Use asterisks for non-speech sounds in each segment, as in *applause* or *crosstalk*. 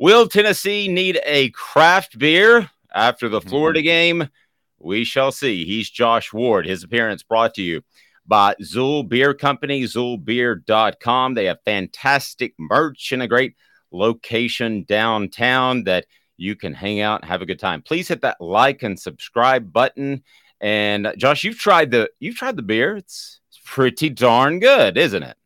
Will Tennessee need a craft beer after the mm-hmm. Florida game? We shall see. He's Josh Ward. His appearance brought to you by Xul Beer Company, xulbeer.com. They have fantastic merch and a great location downtown that you can hang out and have a good time. Please hit that like and subscribe button. And Josh, you've tried the you've tried the beer. It's, it's pretty darn good, isn't it?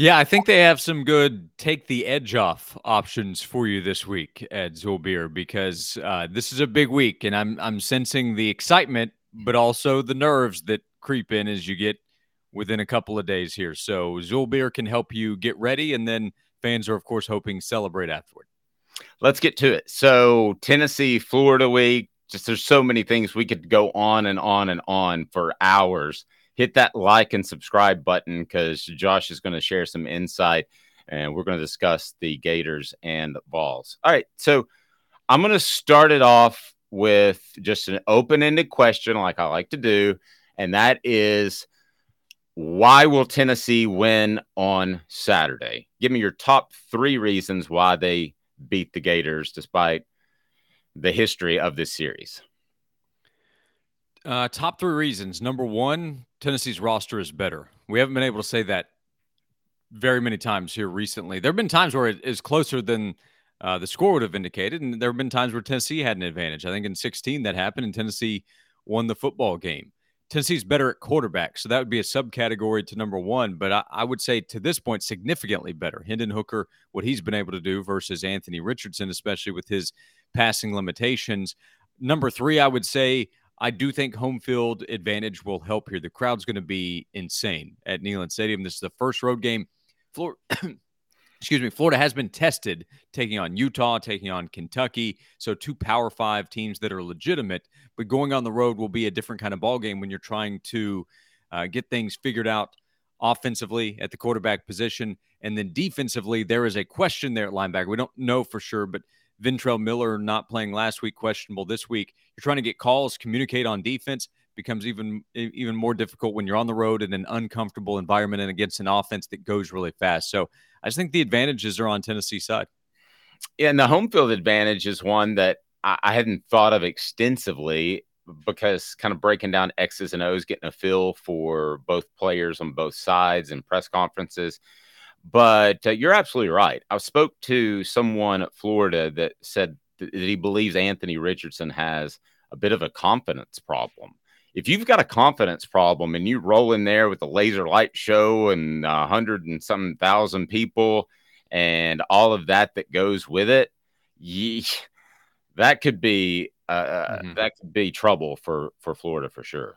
Yeah, I think they have some good take the edge off options for you this week at Xul Beer because uh, this is a big week, and I'm I'm sensing the excitement, but also the nerves that creep in as you get within a couple of days here. So Xul Beer can help you get ready, and then fans are of course hoping celebrate afterward. Let's get to it. So Tennessee, Florida week. Just there's so many things we could go on and on and on for hours hit that like and subscribe button because Josh is going to share some insight and we're going to discuss the Gators and Vols. All right. So I'm going to start it off with just an open ended question, like I like to do. And that is why will Tennessee win on Saturday? Give me your top three reasons why they beat the Gators despite the history of this series. Uh, top three reasons. Number one, Tennessee's roster is better. We haven't been able to say that very many times here recently. There have been times where it is closer than uh, the score would have indicated, and there have been times where Tennessee had an advantage. I think in 16 that happened, and Tennessee won the football game. Tennessee's better at quarterback, so that would be a subcategory to number one. But I, I, would say to this point, significantly better. Hendon Hooker, what he's been able to do versus Anthony Richardson, especially with his passing limitations. Number three, I would say I do think home field advantage will help here. The crowd's going to be insane at Neyland Stadium. This is the first road game. Florida, *coughs* excuse me, Florida has been tested taking on Utah, taking on Kentucky. So two Power Five teams that are legitimate, but going on the road will be a different kind of ball game when you're trying to uh, get things figured out offensively at the quarterback position, and then defensively there is a question there at linebacker. We don't know for sure, but Ventrell Miller not playing last week, questionable this week. You're trying to get calls, communicate on defense becomes even even more difficult when you're on the road in an uncomfortable environment and against an offense that goes really fast. So I just think the advantages are on Tennessee side. Yeah, and the home field advantage is one that I hadn't thought of extensively because kind of breaking down X's and O's, getting a feel for both players on both sides and press conferences. But uh, you're absolutely right. I spoke to someone at Florida that said that he believes Anthony Richardson has a bit of a confidence problem. If you've got a confidence problem and you roll in there with a laser light show and a hundred and some thousand people and all of that that goes with it, ye, that could be uh, Mhm. that could be trouble for for Florida for sure.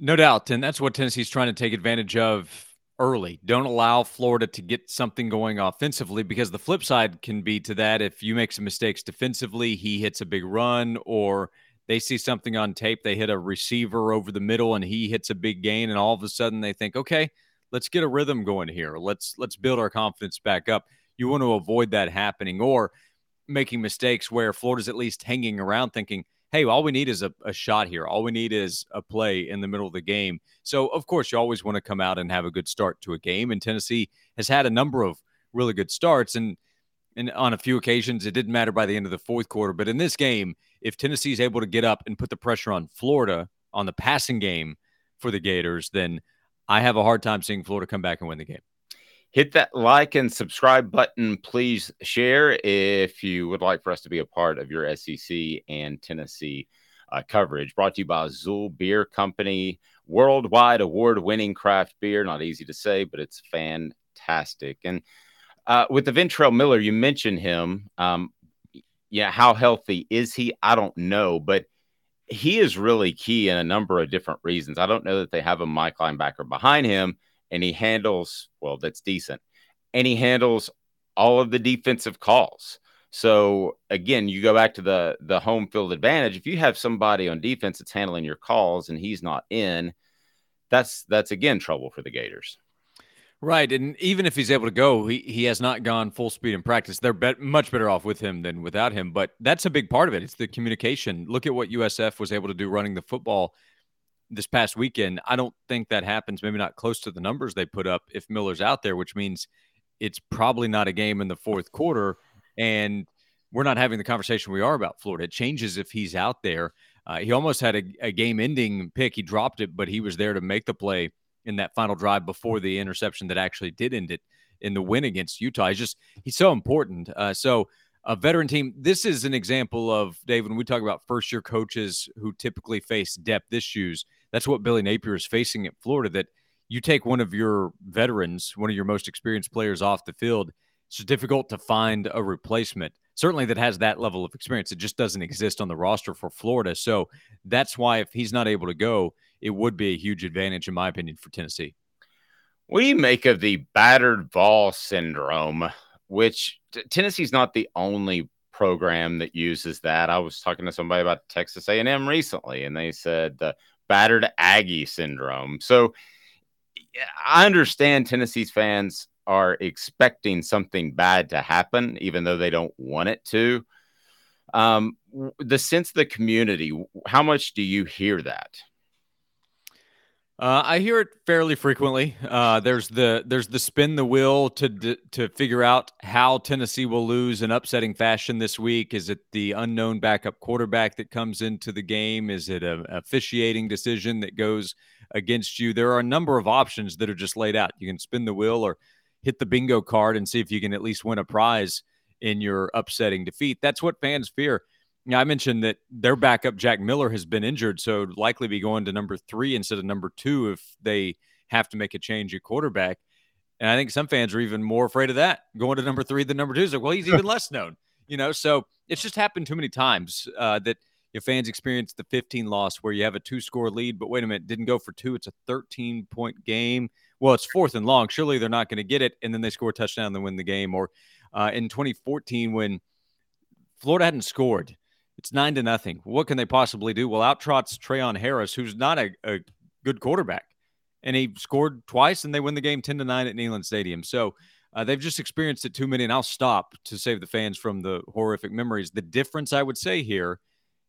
No doubt. And that's what Tennessee's trying to take advantage of early. Don't allow Florida to get something going offensively because the flip side can be to that if you make some mistakes defensively, he hits a big run, or they see something on tape, they hit a receiver over the middle and he hits a big gain, and all of a sudden they think, okay, let's get a rhythm going here. Let's let's build our confidence back up. You want to avoid that happening or making mistakes where Florida's at least hanging around thinking, hey, all we need is a, a shot here. All we need is a play in the middle of the game. So, of course, you always want to come out and have a good start to a game. And Tennessee has had a number of really good starts. And, and on a few occasions, it didn't matter by the end of the fourth quarter. But in this game, if Tennessee is able to get up and put the pressure on Florida on the passing game for the Gators, then I have a hard time seeing Florida come back and win the game. Hit that like and subscribe button. Please share if you would like for us to be a part of your SEC and Tennessee uh, coverage. Brought to you by Xul Beer Company, worldwide award winning craft beer. Not easy to say, but it's fantastic. And uh, with the Ventrell Miller, you mentioned him. Um, yeah, how healthy is he? I don't know, but he is really key in a number of different reasons. I don't know that they have a Mike linebacker behind him and he handles well that's decent and he handles all of the defensive calls so again you go back to the the home field advantage if you have somebody on defense that's handling your calls and he's not in that's that's again trouble for the gators Right, and even if he's able to go, he, he has not gone full speed in practice. They're much better off with him than without him. But that's a big part of it. It's the communication. Look at what USF was able to do running the football this past weekend. I don't think that happens. Maybe not close to the numbers they put up if Miller's out there, which means it's probably not a game in the fourth quarter. And we're not having the conversation we are about Florida. It changes if he's out there. Uh, he almost had a, a game-ending pick. He dropped it, but he was there to make the play in that final drive before the interception that actually did end it in the win against Utah. He's just he's so important. Uh, so a veteran team. This is an example of Dave when we talk about first year coaches who typically face depth issues. That's what Billy Napier is facing at Florida. That you take one of your veterans, one of your most experienced players off the field. It's difficult to find a replacement. Certainly, that has that level of experience. It just doesn't exist on the roster for Florida. So that's why if he's not able to go, it would be a huge advantage, in my opinion, for Tennessee. We make of the battered Vol syndrome, which t- Tennessee's not the only program that uses that. I was talking to somebody about Texas A&M recently, and they said the battered Aggie syndrome. So I understand Tennessee's fans are expecting something bad to happen, even though they don't want it to. Um, the sense of the community, how much do you hear that? Uh, I hear it fairly frequently. Uh, there's the there's the spin the wheel to d- to figure out how Tennessee will lose in upsetting fashion this week. Is it the unknown backup quarterback that comes into the game? Is it a officiating decision that goes against you? There are a number of options that are just laid out. You can spin the wheel or hit the bingo card and see if you can at least win a prize in your upsetting defeat. That's what fans fear. Yeah, I mentioned that their backup Jack Miller has been injured, so likely be going to number three instead of number two if they have to make a change at quarterback. And I think some fans are even more afraid of that going to number three than number two. Is like, well, he's even *laughs* less known, you know. So it's just happened too many times uh, that your fans experience the 15 loss where you have a two score lead, but wait a minute, didn't go for two. It's a 13 point game. Well, it's fourth and long. Surely they're not going to get it, and then they score a touchdown and win the game. Or uh, in 2014 when Florida hadn't scored it's nine to nothing. What can they possibly do? Well, out trots Treon Harris, who's not a, a, good quarterback, and he scored twice, and they win the game ten to nine at Neyland Stadium. So uh, they've just experienced it too many. And I'll stop to save the fans from the horrific memories. The difference I would say here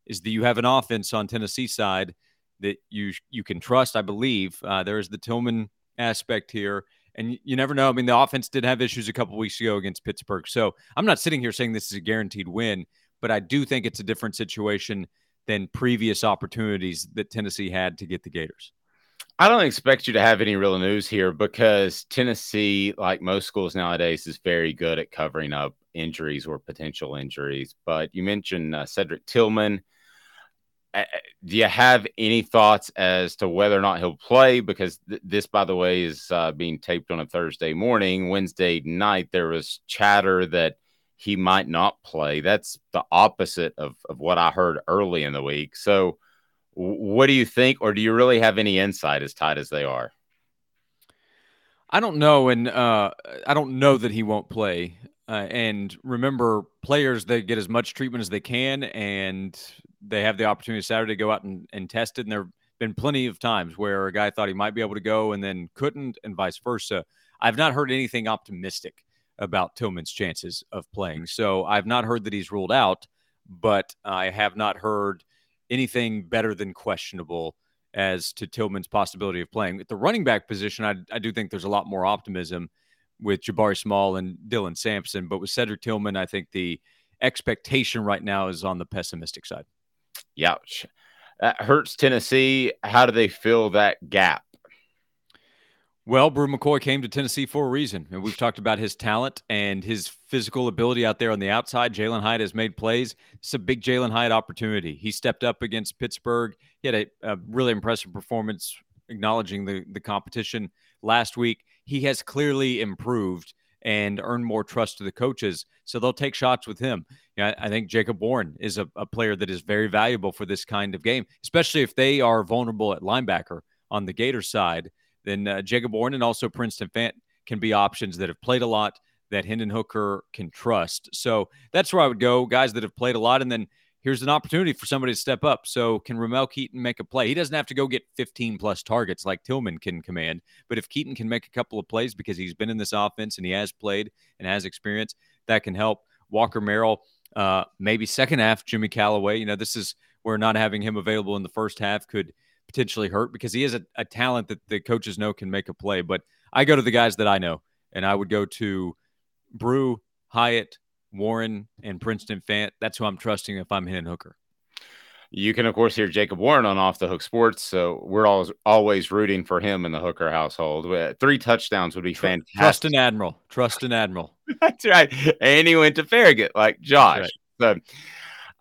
is that you have an offense on Tennessee side that you you can trust. I believe uh, there is the Tillman aspect here. And you never know. I mean, the offense did have issues a couple weeks ago against Pittsburgh. So I'm not sitting here saying this is a guaranteed win but I do think it's a different situation than previous opportunities that Tennessee had to get the Gators. I don't expect you to have any real news here because Tennessee, like most schools nowadays, is very good at covering up injuries or potential injuries. But you mentioned uh, Cedric Tillman. Uh, do you have any thoughts as to whether or not he'll play? Because th- this, by the way, is uh, being taped on a Thursday morning. Wednesday night, there was chatter that he might not play. That's the opposite of, of what I heard early in the week. So, what do you think, or do you really have any insight as tight as they are? I don't know, and uh, I don't know that he won't play. Uh, and remember, players they get as much treatment as they can, and they have the opportunity Saturday to go out and, and test it. And there have been plenty of times where a guy thought he might be able to go and then couldn't, and vice versa. I've not heard anything optimistic about Tillman's chances of playing. So I've not heard that he's ruled out, but I have not heard anything better than questionable as to Tillman's possibility of playing. At the running back position, I, I do think there's a lot more optimism with Jabari Small and Dylan Sampson. But with Cedric Tillman, I think the expectation right now is on the pessimistic side. Yeah. That hurts Tennessee. How do they fill that gap? Well, Bru McCoy came to Tennessee for a reason. And we've talked about his talent and his physical ability out there on the outside. Jalin Hyatt has made plays. It's a big Jalin Hyatt opportunity. He stepped up against Pittsburgh. He had a, a really impressive performance, acknowledging the, the competition last week. He has clearly improved and earned more trust to the coaches. So they'll take shots with him. You know, I, think Jacob Warren is a, a player that is very valuable for this kind of game, especially if they are vulnerable at linebacker on the Gator side then uh, Jacob Warren and also Princeton Fant can be options that have played a lot that Hendon Hooker can trust. So that's where I would go, guys that have played a lot. And then here's an opportunity for somebody to step up. So can Ramel Keyton make a play? He doesn't have to go get 15 plus targets like Tillman can command. But if Keaton can make a couple of plays because he's been in this offense and he has played and has experience, that can help. Walker Merrill, uh, maybe second half, Jimmy Calloway. You know, this is where not having him available in the first half could – potentially hurt because he is a, a talent that the coaches know can make a play. But I go to the guys that I know, and I would go to Bru, Hyatt, Warren, and Princeton Fant. That's who I'm trusting if I'm Hendon Hooker. You can, of course, hear Jacob Warren on Off the Hook Sports. So we're always always rooting for him in the Hooker household. Three touchdowns would be fantastic. Trust an admiral. Trust an admiral. *laughs* That's right. And he went to Farragut like Josh. Right.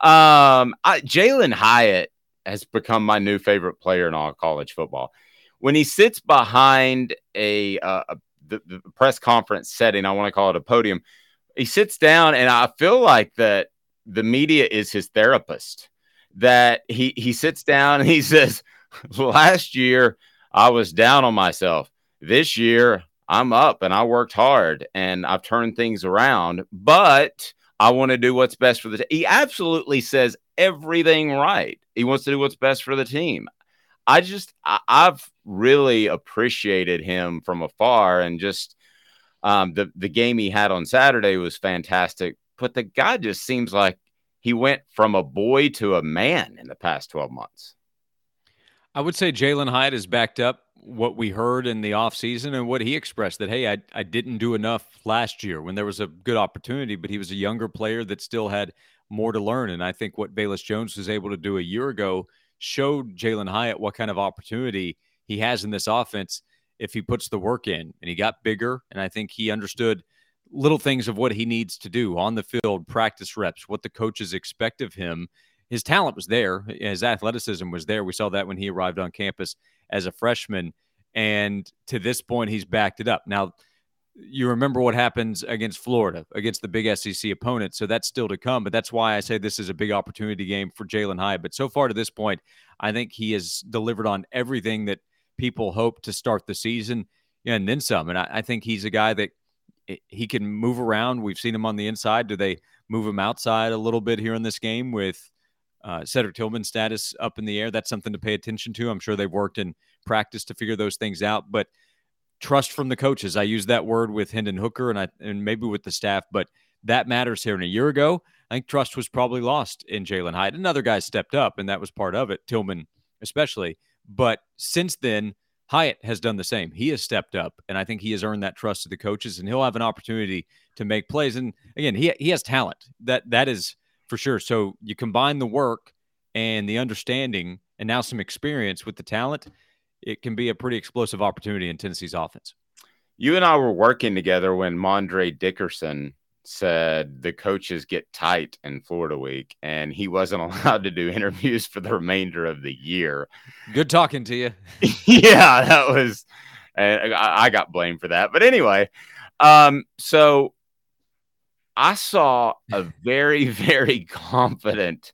So, um, Jalin Hyatt has become my new favorite player in all college football. When he sits behind a, uh, a the, the press conference setting, I want to call it a podium. He sits down, and I feel like that the media is his therapist. That he he sits down and he *laughs* says, "Last year I was down on myself. This year I'm up and I worked hard and I've turned things around, but I want to do what's best for the." T-. He absolutely says everything right. He wants to do what's best for the team. I just I, have really appreciated him from afar, and just um, the the game he had on Saturday was fantastic. But the guy just seems like he went from a boy to a man in the past twelve months. I would say Jalin Hyatt has backed up what we heard in the offseason and what he expressed that, hey, I, I didn't do enough last year when there was a good opportunity, but he was a younger player that still had more to learn. And I think what Velus Jones was able to do a year ago showed Jalin Hyatt what kind of opportunity he has in this offense if he puts the work in. And he got bigger. And I think he understood little things of what he needs to do on the field, practice reps, what the coaches expect of him. His talent was there, his athleticism was there. We saw that when he arrived on campus as a freshman. And to this point, he's backed it up. Now, you remember what happens against Florida, against the big SEC opponent. So that's still to come. But that's why I say this is a big opportunity game for Jalin Hyatt. But so far to this point, I think he has delivered on everything that people hope to start the season and then some. And I, I think he's a guy that he can move around. We've seen him on the inside. Do they move him outside a little bit here in this game with uh, Cedric Tillman's status up in the air? That's something to pay attention to. I'm sure they've worked in practice to figure those things out. But trust from the coaches. I use that word with Hendon Hooker and I and maybe with the staff, but that matters here. And a year ago, I think trust was probably lost in Jalin Hyatt. Another guy stepped up, and that was part of it, Tillman especially. But since then, Hyatt has done the same. He has stepped up, and I think he has earned that trust of the coaches, and he'll have an opportunity to make plays. And again, he he has talent. That that is for sure. So you combine the work and the understanding, and now some experience with the talent it can be a pretty explosive opportunity in Tennessee's offense. You and I were working together when Mondre Dickerson said the coaches get tight in Florida week and he wasn't *laughs* allowed to do interviews for the remainder of the year. Good talking to you. *laughs* *laughs* yeah, that was, I got blamed for that. But anyway, um, so I saw a very, very confident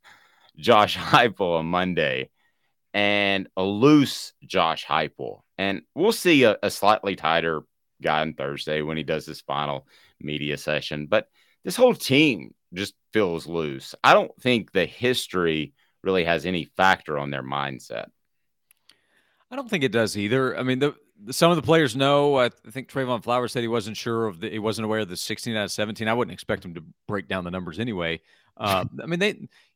Josh Heupel on Monday and a loose Josh Heupel. And we'll see a, a slightly tighter guy on Thursday when he does his final media session. But this whole team just feels loose. I don't think the history really has any factor on their mindset. I don't think it does either. I mean, the, the some of the players know. I think Trevon Flowers said he wasn't sure of the, he wasn't aware of the 16 out of 17. I wouldn't expect him to break down the numbers anyway. Uh, *laughs* I mean, they,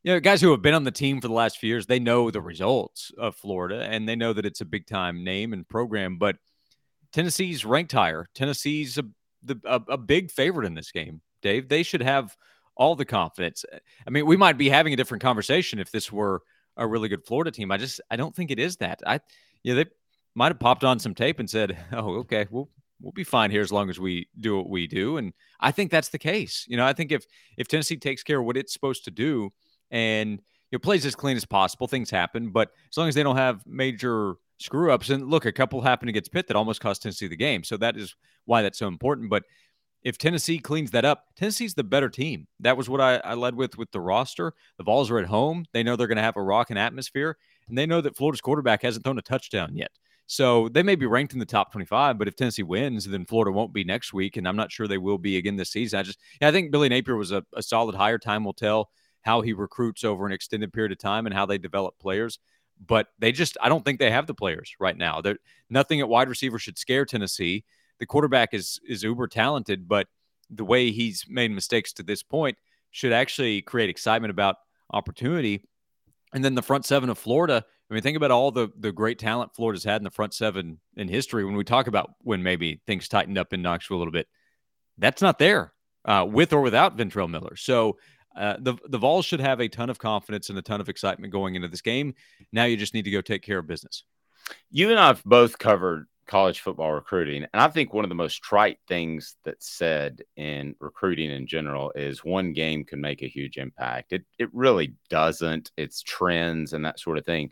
you know, guys who have been on the team for the last few years, they know the results of Florida and they know that it's a big time name and program. But Tennessee's ranked higher. Tennessee's a, the, a, a big favorite in this game, Dave. They should have all the confidence. I mean, we might be having a different conversation if this were a really good Florida team. I just, I don't think it is that. I, yeah, they might have popped on some tape and said, *laughs* "Oh, okay, we'll we'll be fine here as long as we do what we do." And I think that's the case. You know, I think if if Tennessee takes care of what it's supposed to do and you know, plays as clean as possible, things happen. But as long as they don't have major screw ups, and look, a couple happened against Pitt that almost cost Tennessee the game. So that is why that's so important. But if Tennessee cleans that up, Tennessee's the better team. That was what I, I led with with the roster. The Vols are at home. They know they're going to have a rocking atmosphere, and they know that Florida's quarterback hasn't thrown a touchdown yet. So they may be ranked in the top 25, but if Tennessee wins, then Florida won't be next week. And I'm not sure they will be again this season. I just, I think Billy Napier was a, a solid hire. Time will tell how he recruits over an extended period of time and how they develop players. But they just, I don't think they have the players right now. They're, nothing at wide receiver should scare Tennessee. The quarterback is is uber talented, but the way he's made mistakes to this point should actually create excitement about opportunity. And then the front seven of Florida, I mean, think about all the the great talent Florida's had in the front seven in history. When we talk about when maybe things tightened up in Knoxville a little bit, that's not there uh, with or without Ventrell Miller. So uh, the the Vols should have a ton of confidence and a ton of excitement going into this game. Now you just need to go take care of business. You and I have both covered college football recruiting, and I think one of the most trite things that's said in recruiting in general is one game can make a huge impact. It it really doesn't. It's trends and that sort of thing.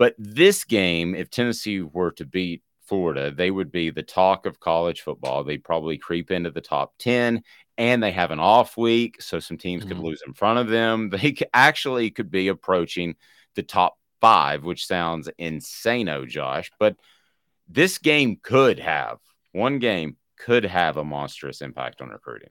But this game, if Tennessee were to beat Florida, they would be the talk of college football. They'd probably creep into the top 10 and they have an off week. So some teams mm-hmm. could lose in front of them. *laughs* They actually could be approaching the top five, which sounds insane, insano, Josh. But this game could have one game could have a monstrous impact on recruiting.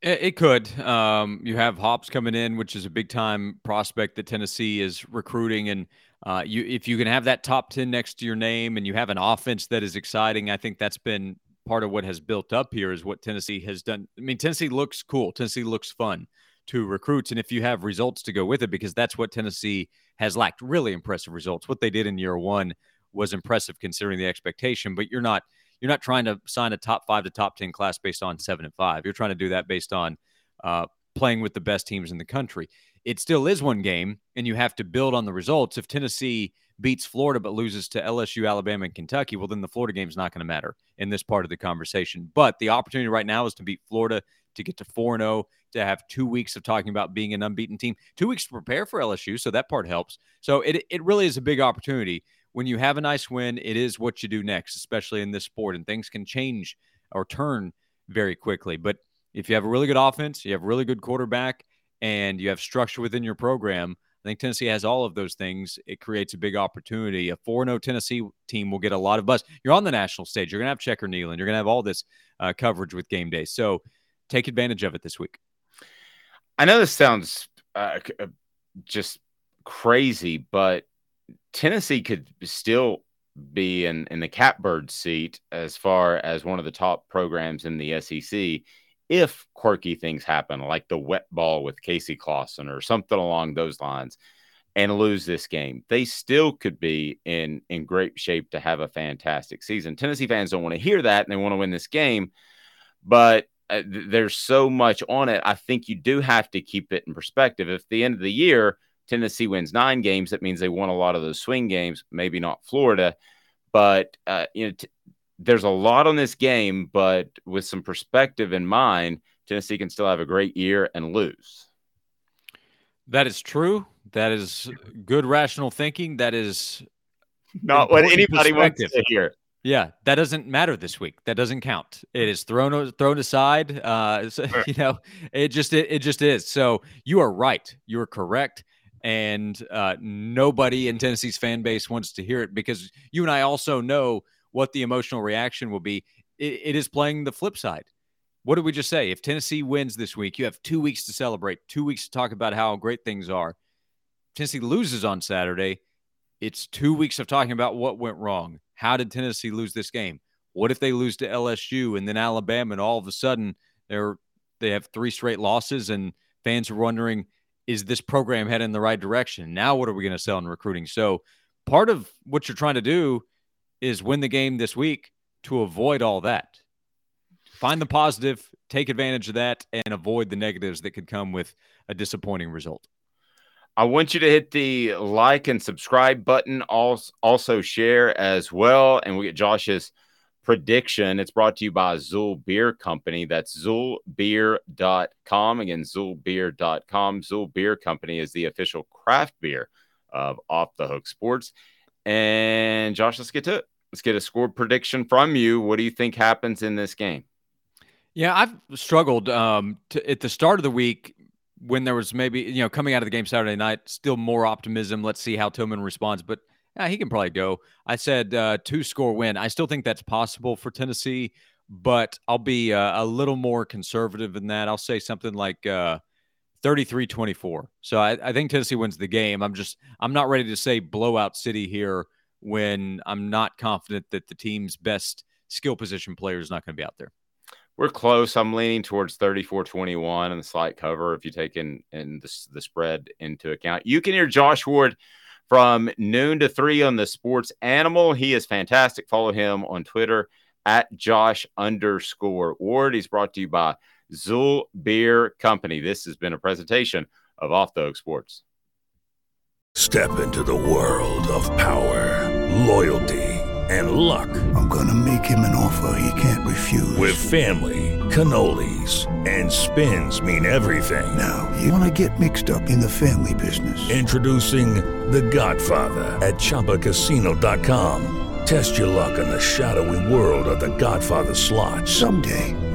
It, could. Um, you have Hops coming in, which is a big time prospect that Tennessee is recruiting, and uh, you if you can have that top 10 next to your name and you have an offense that is exciting, I think that's been part of what has built up here is what Tennessee has done. I mean, Tennessee looks cool. Tennessee looks fun to recruits. And if you have results to go with it, because that's what Tennessee has lacked really impressive results. What they did in year one was impressive considering the expectation, but you're not you're not trying to sign a top five to top 10 class based on seven and five. You're trying to do that based on uh, playing with the best teams in the country it still is one game, and you have to build on the results. If Tennessee beats Florida but loses to LSU, Alabama, and Kentucky, well, then the Florida game is not going to matter in this part of the conversation. But the opportunity right now is to beat Florida, to get to 4 0, to have two weeks of talking about being an unbeaten team, two weeks to prepare for LSU. So that part helps. So it, it really is a big opportunity. When you have a nice win, it is what you do next, especially in this sport, and things can change or turn very quickly. But if you have a really good offense, you have a really good quarterback, and you have structure within your program, I think Tennessee has all of those things. It creates a big opportunity. A 4 0 Tennessee team will get a lot of buzz. You're on the national stage. You're going to have Checker Neyland. You're going to have all this uh, coverage with game day. So take advantage of it this week. I know this sounds uh, uh just crazy, but Tennessee could still be in, in the catbird seat as far as one of the top programs in the SEC if quirky things happen, like the wet ball with Casey Clausen or something along those lines, and lose this game, they still could be in in great shape to have a fantastic season. Tennessee fans don't want to hear that, and they want to win this game, but uh, th- there's so much on it. I think you do have to keep it in perspective. If the end of the year Tennessee wins nine games, that means they won a lot of those swing games. Maybe not Florida, but uh, you know. T- there's a lot on this game, but with some perspective in mind, Tennessee can still have a great year and lose. That is true. That is good rational thinking. That is not what anybody wants to hear. Yeah, that doesn't matter this week. That doesn't count. It is thrown thrown aside. Uh, *laughs* so, you know, it just it, it just is. So you are right. You are correct. And uh, nobody in Tennessee's fan base wants to hear it because you and I also know what the emotional reaction will be. it, it is playing the flip side. What did we just say? If Tennessee wins this week, you have two weeks to celebrate, two weeks to talk about how great things are. Tennessee loses on Saturday. It's two weeks of talking about what went wrong. How did Tennessee lose this game? What if they lose to LSU and then Alabama, and all of a sudden they're they have three straight losses, and fans are wondering, is this program heading in the right direction? Now, what are we going to sell in recruiting? So, part of what you're trying to do is win the game this week to avoid all that. Find the positive, take advantage of that, and avoid the negatives that could come with a disappointing result. I want you to hit the like and subscribe button. Also, share as well. And we get Josh's prediction. It's brought to you by Xul Beer Company. That's XulBeer.com. Again, XulBeer.com. Xul Beer Company is the official craft beer of Off the Hook Sports. And Josh, let's get to it. Let's get a score prediction from you. What do you think happens in this game? Yeah, I've struggled um, to, at the start of the week when there was maybe you know coming out of the game Saturday night, still more optimism. Let's see how Tillman responds, but yeah, he can probably go. I said uh, two score win. I still think that's possible for Tennessee, but I'll be uh, a little more conservative than that. I'll say something like uh, 33-24. So I, I think Tennessee wins the game. I'm just I'm not ready to say blowout city here when I'm not confident that the team's best skill position player is not going to be out there. We're close. I'm leaning towards 34 21 and the slight cover if you take in, in the, the spread into account. You can hear Josh Ward from noon to three on the Sports Animal. He is fantastic. Follow him on Twitter at Josh underscore Ward. He's brought to you by Xul Beer Company. This has been a presentation of Off the Hook Sports. Step into the world of power, loyalty, and luck. I'm going to make him an offer he can't refuse. With family, cannolis, and spins mean everything. Now, you want to get mixed up in the family business. Introducing The Godfather at ChumbaCasino.com. Test your luck in the shadowy world of The Godfather slot. Someday,